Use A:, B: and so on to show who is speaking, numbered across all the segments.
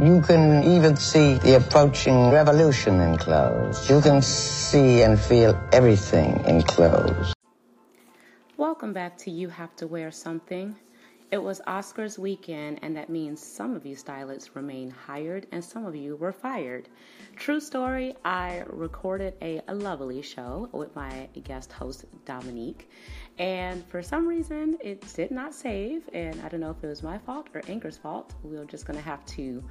A: You can even see the approaching revolution in clothes. You can see and feel everything in clothes.
B: Welcome back to You Have to Wear Something. It was Oscars weekend, and that means some of you stylists remain hired and some of you were fired. True story, I recorded a, lovely show with my guest host, Dominique, and for some reason it did not save. And I don't know if it was my fault or Anchor's fault. We're just to have to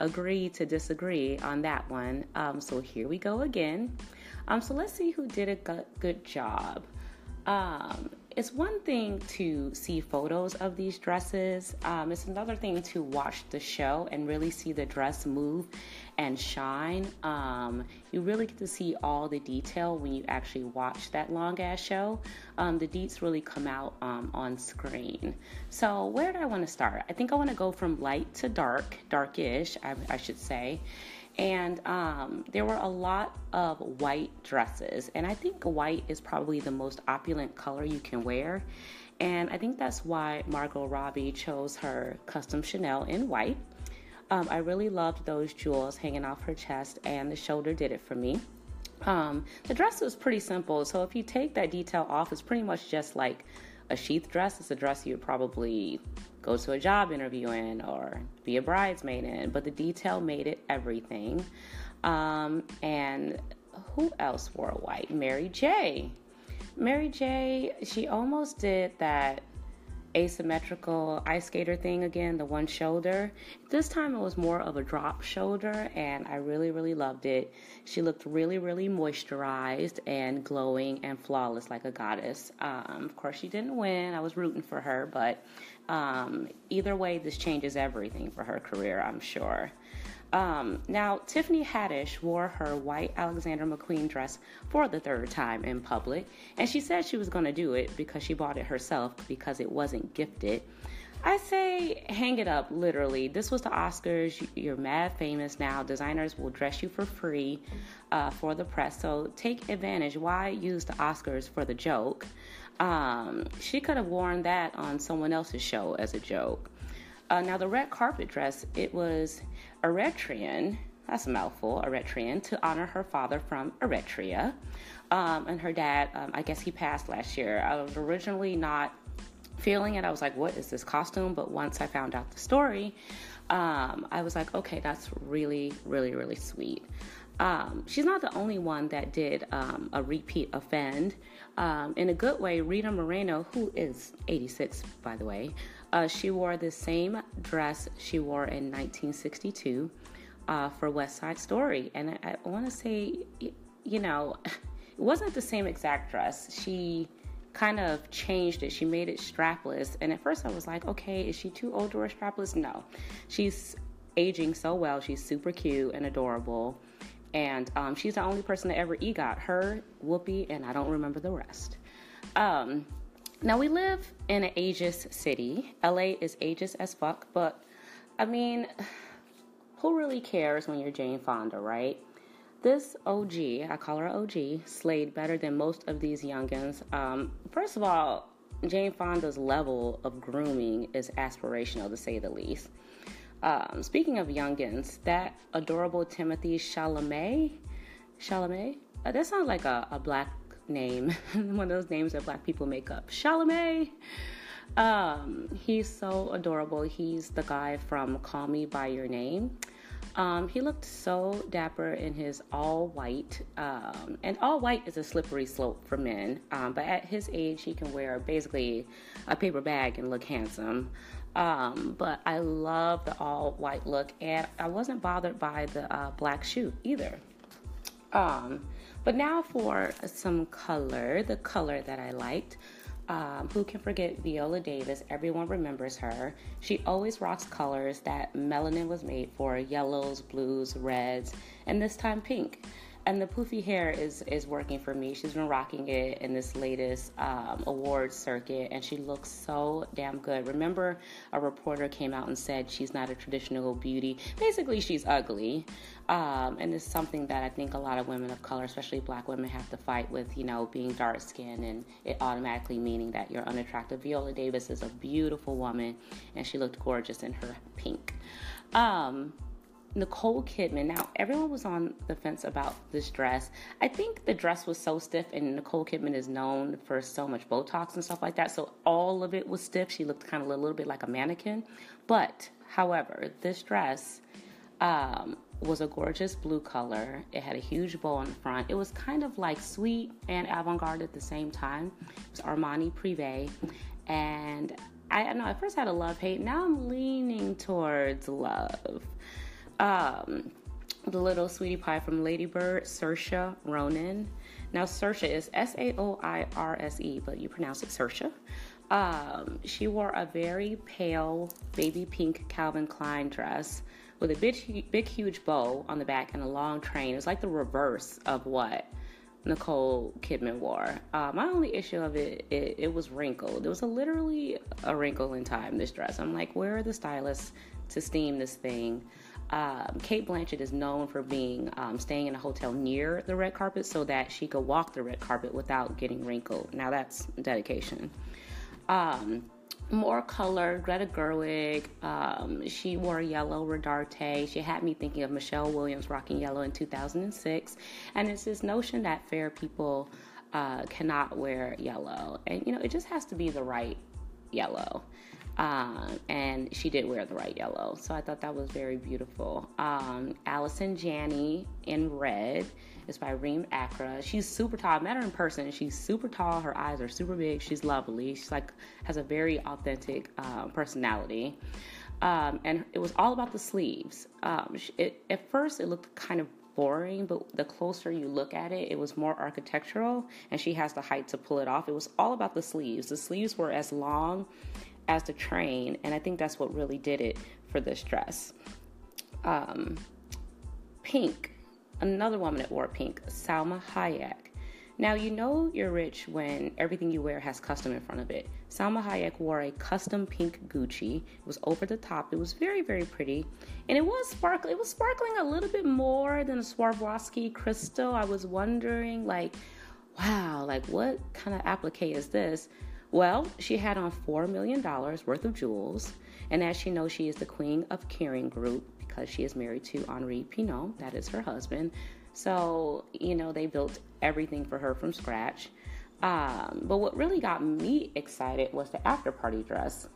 B: agree to disagree on that one. Um, so here we go again. Um, so let's see who did a good job. Um, it's one thing to see photos of these dresses. Um, it's another thing to watch the show and really see the dress move and shine. Um, you really get to see all the detail when you actually watch that long ass show. Um, the deets really come out um, on screen. So, where do I want to start? I think I want to go from light to dark, darkish, I, I should say and um, there were a lot of white dresses and i think white is probably the most opulent color you can wear. And i think that's why margot robbie chose her custom chanel in white. Um, i really loved those jewels hanging off her chest and the shoulder did it for me. Um, the dress was pretty simple so if you take that detail off it's pretty much just like a sheath dress it's a dress you would probably go to a job interview in or be a bridesmaid in, but the detail made it everything. Um, and who else wore a white? Mary J. Mary J. She almost did that asymmetrical ice skater thing again, the one shoulder. This time it was more of a drop shoulder, and I really, really loved it. She looked really, really moisturized and glowing and flawless like a goddess. Um, of course, she didn't win. I was rooting for her, but um, either way, this changes everything for her career, I'm sure. Um, now, Tiffany Haddish wore her white Alexander McQueen dress for the third time in public, and she said she was going to do it because she bought it herself because it wasn't gifted. I say hang it up, literally. This was the Oscars. You're mad famous now. Designers will dress you for free uh, for the press. So take advantage. Why use the Oscars for the joke? Um, she could have worn that on someone else's show as a joke. Uh, now, the red carpet dress, it was Eritrean, that's a mouthful, Eritrean, to honor her father from Eritrea. Um, and her dad, um, I guess he passed last year. I was originally not feeling it. I was like, what is this costume? But once I found out the story, um, I was like, okay, that's really, really, really sweet. Um, she's not the only one that did um, a repeat offend. Um, in a good way, Rita Moreno, who is 86 by the way, uh, she wore the same dress she wore in 1962 uh, for West Side Story. And I, I want to say, you know, it wasn't the same exact dress. She kind of changed it. She made it strapless. And at first I was like, okay, is she too old to wear strapless? No. She's aging so well. She's super cute and adorable. And um, she's the only person to ever EGOT her, Whoopi, and I don't remember the rest. Um, now, we live in an ageist city. LA is ageist as fuck, but I mean, who really cares when you're Jane Fonda, right? This OG, I call her OG, slayed better than most of these youngins. Um, first of all, Jane Fonda's level of grooming is aspirational to say the least. Um, speaking of youngins, that adorable Timothée Chalamet, Chalamet, uh, that sounds like a, a black name, one of those names that black people make up. Chalamet. Um, he's so adorable. He's the guy from Call Me by Your Name. Um, he looked so dapper in his all white, um, and all white is a slippery slope for men. Um, but at his age, he can wear basically a paper bag and look handsome. Um, but I love the all white look, and I wasn't bothered by the uh, black shoe either. Um, but now for some color, the color that I liked. Um, who can forget Viola Davis? Everyone remembers her. She always rocks colors that melanin was made for yellows, blues, reds, and this time pink and the poofy hair is is working for me. She's been rocking it in this latest um, awards circuit, and she looks so damn good. Remember, a reporter came out and said she's not a traditional beauty. Basically, she's ugly, um, and it's something that I think a lot of women of color, especially Black women, have to fight with. You know, being dark skinned and it automatically meaning that you're unattractive. Viola Davis is a beautiful woman, and she looked gorgeous in her pink. Um, Nicole Kidman. Now, everyone was on the fence about this dress. I think the dress was so stiff, and Nicole Kidman is known for so much Botox and stuff like that. So all of it was stiff. She looked kind of a little bit like a mannequin. But, however, this dress um, was a gorgeous blue color. It had a huge bow on the front. It was kind of like sweet and avant garde at the same time. It was Armani Privé. And I, I know at first I had a love hate. Now I'm leaning towards love um, the little sweetie pie from Ladybird, Saoirse Ronan. Now, Saoirse is S A O I R S E, but you pronounce it Saoirse. Um, she wore a very pale baby pink Calvin Klein dress with a big, big, huge bow on the back and a long train. It was like the reverse of what Nicole Kidman wore. Uh, my only issue of it, it, it was wrinkled. There was a, literally a wrinkle in time. This dress. I'm like, where are the stylists to steam this thing? Um, Cate Blanchett is known for being um, staying in a hotel near the red carpet so that she could walk the red carpet without getting wrinkled. Now that's dedication. Um, more color, Greta Gerwig. Um, she wore yellow Rodarte. She had me thinking of Michelle Williams rocking yellow in 2006. And it's this notion that fair people uh, cannot wear yellow. And, you know, it just has to be the right yellow. Um, and she did wear the right yellow. So I thought that was very beautiful. Um, Allison Janney in red is by Reem Acra. She's super tall. I met her in person. She's super tall. Her eyes are super big. She's lovely. She's like has a very authentic uh, personality. Um, and it was all about the sleeves. Um, it, at first, it looked kind of boring, but the closer you look at it, it was more architectural, and she has the height to pull it off. It was all about the sleeves. The sleeves were as long as the train, and I think that's what really did it for this dress. Um, pink, another woman that wore pink, Salma Hayek. Now, you know you're rich when everything you wear has custom in front of it. Salma Hayek wore a custom pink Gucci. It was over the top. It was very, very pretty. And it was sparkling. It was sparkling a little bit more than a Swarovski crystal. I was wondering, like, wow, like what kind of applique is this? Well, she had on $4 million worth of jewels, and as she knows, she is the queen of Kering Group because she is married to Henri Pinault, that is her husband. So, you know, they built everything for her from scratch. Um, but what really got me excited was the after party dress.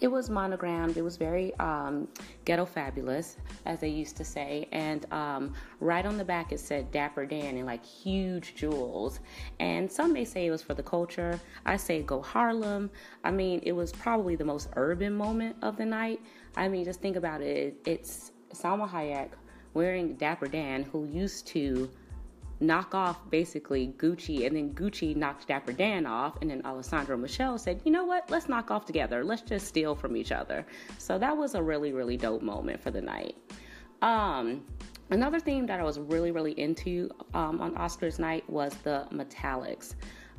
B: It was monogrammed. It was very um, ghetto fabulous, as they used to say. And um, right on the back, it said Dapper Dan in like huge jewels. And some may say it was for the culture. I say go Harlem. I mean, it was probably the most urban moment of the night. I mean, just think about it. It's Salma Hayek wearing Dapper Dan, who used to knock off basically Gucci, and then Gucci knocked Dapper Dan off, and then Alessandro Michele said, you know what, let's knock off together. Let's just steal from each other. So that was a really, really dope moment for the night. Um, another theme that I was really, really into um, on Oscars night was the metallics.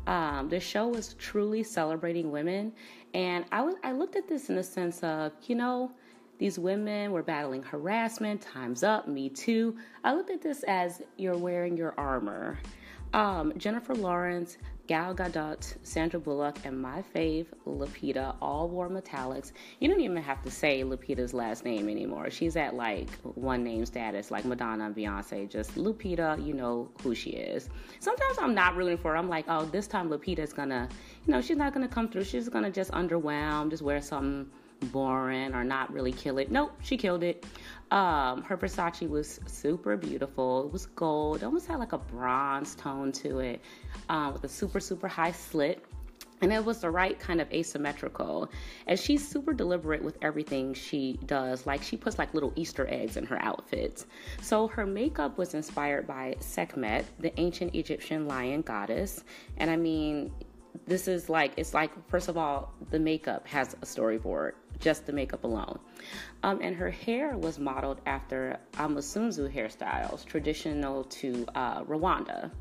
B: Um, the show was truly celebrating women, and I was I looked at this in the sense of, you know, these women were battling harassment, time's up, me too. I look at this as you're wearing your armor. Um, Jennifer Lawrence, Gal Gadot, Sandra Bullock, and my fave, Lupita, all wore metallics. You don't even have to say Lupita's last name anymore. She's at like one name status, like Madonna and Beyonce. Just Lupita, you know who she is. Sometimes I'm not rooting for her. I'm like, oh, this time Lupita's gonna, you know, she's not gonna come through. She's gonna just underwhelm, just wear something boring or not really kill it. Nope, she killed it. Um, her Versace was super beautiful. It was gold, it almost had like a bronze tone to it, um, with a super, super high slit. And it was the right kind of asymmetrical. And she's super deliberate with everything she does. Like she puts like little Easter eggs in her outfits. So her makeup was inspired by Sekhmet, the ancient Egyptian lion goddess. And I mean, this is like it's like first of all the makeup has a storyboard just the makeup alone um, and her hair was modeled after amasunzu hairstyles traditional to uh, rwanda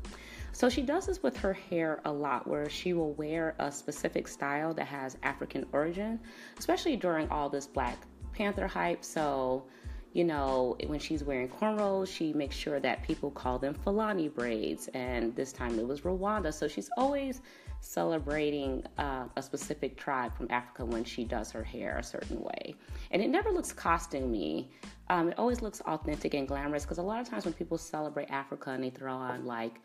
B: so she does this with her hair a lot where she will wear a specific style that has african origin especially during all this black panther hype so you know, when she's wearing cornrows, she makes sure that people call them Fulani braids. And this time it was Rwanda. So she's always celebrating uh, a specific tribe from Africa when she does her hair a certain way. And it never looks costumey. Um, it always looks authentic and glamorous because a lot of times when people celebrate Africa and they throw on like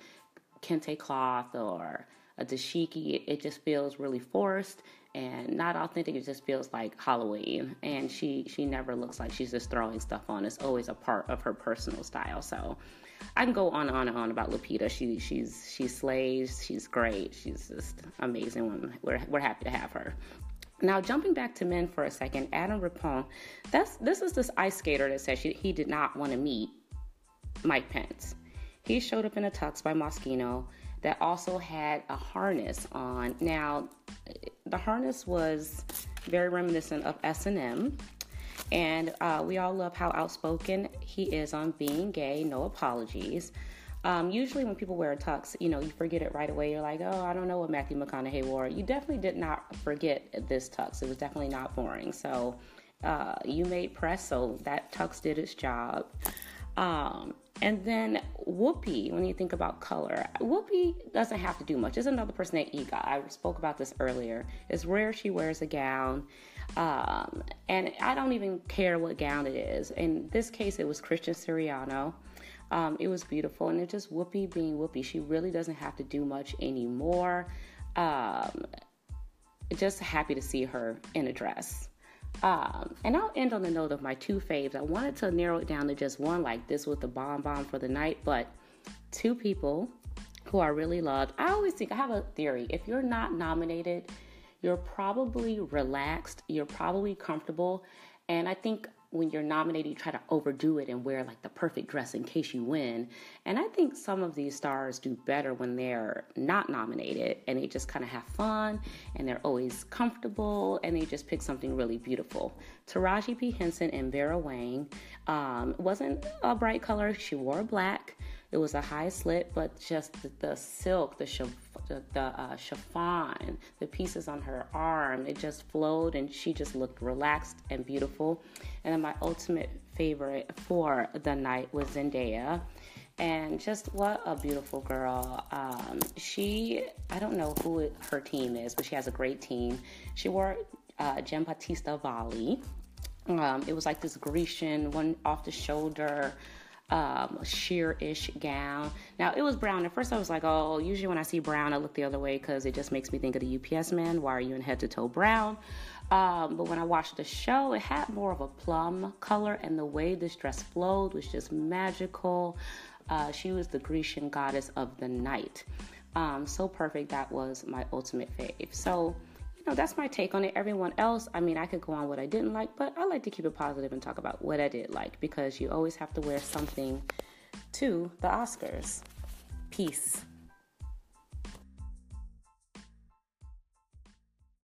B: kente cloth or a dashiki, it, just feels really forced and not authentic. It just feels like Halloween. And she she never looks like she's just throwing stuff on. It's always a part of her personal style. So I can go on and on and on about Lupita. She she's she slays. She's great. She's just amazing. woman. We're we're happy to have her. Now jumping back to men for a second, Adam Rippon. That's this is this ice skater that says she, he did not want to meet Mike Pence. He showed up in a tux by Moschino that also had a harness on. Now, the harness was very reminiscent of S&M and uh, we all love how outspoken he is on being gay, no apologies. Um, usually, when people wear a tux, you know, you forget it right away. You're like, oh, I don't know what Matthew McConaughey wore. You definitely did not forget this tux. It was definitely not boring. So, uh, you made press, so that tux did its job. Um, and then Whoopi, when you think about color, Whoopi doesn't have to do much. There's another person that EGOT. I spoke about this earlier. It's rare she wears a gown. Um, and I don't even care what gown it is. In this case, it was Christian Siriano. Um, it was beautiful, and it's just Whoopi being Whoopi. She really doesn't have to do much anymore. Um, just happy to see her in a dress. Um, and I'll end on the note of my two faves. I wanted to narrow it down to just one, like this with the bomb bomb for the night, but two people who I really loved. I always think I have a theory. If you're not nominated, you're probably relaxed, you're probably comfortable. And I think when you're nominated, you try to overdo it and wear like the perfect dress in case you win. And I think some of these stars do better when they're not nominated and they just kind of have fun and they're always comfortable and they just pick something really beautiful. Taraji P. Henson and Vera Wang um, wasn't a bright color, she wore black. It was a high slit, but just the, the silk, the, the, the uh, chiffon, the pieces on her arm, it just flowed and she just looked relaxed and beautiful. And then my ultimate favorite for the night was Zendaya. And just what a beautiful girl. Um, she, I don't know who her team is, but she has a great team. She wore uh, Giambattista Valli. Um, it was like this Grecian, one off the shoulder, um, sheer-ish gown. Now it was brown. At first, I was like, "Oh, usually when I see brown, I look the other way because it just makes me think of the UPS man. Why are you in head-to-toe brown?" Um, but when I watched the show, it had more of a plum color, and the way this dress flowed was just magical. Uh, she was the Grecian goddess of the night. Um, so perfect. That was my ultimate fave. So know, that's my take on it. Everyone else, I mean, I could go on what I didn't like, but I like to keep it positive and talk about what I did like because you always have to wear something to the Oscars. Peace.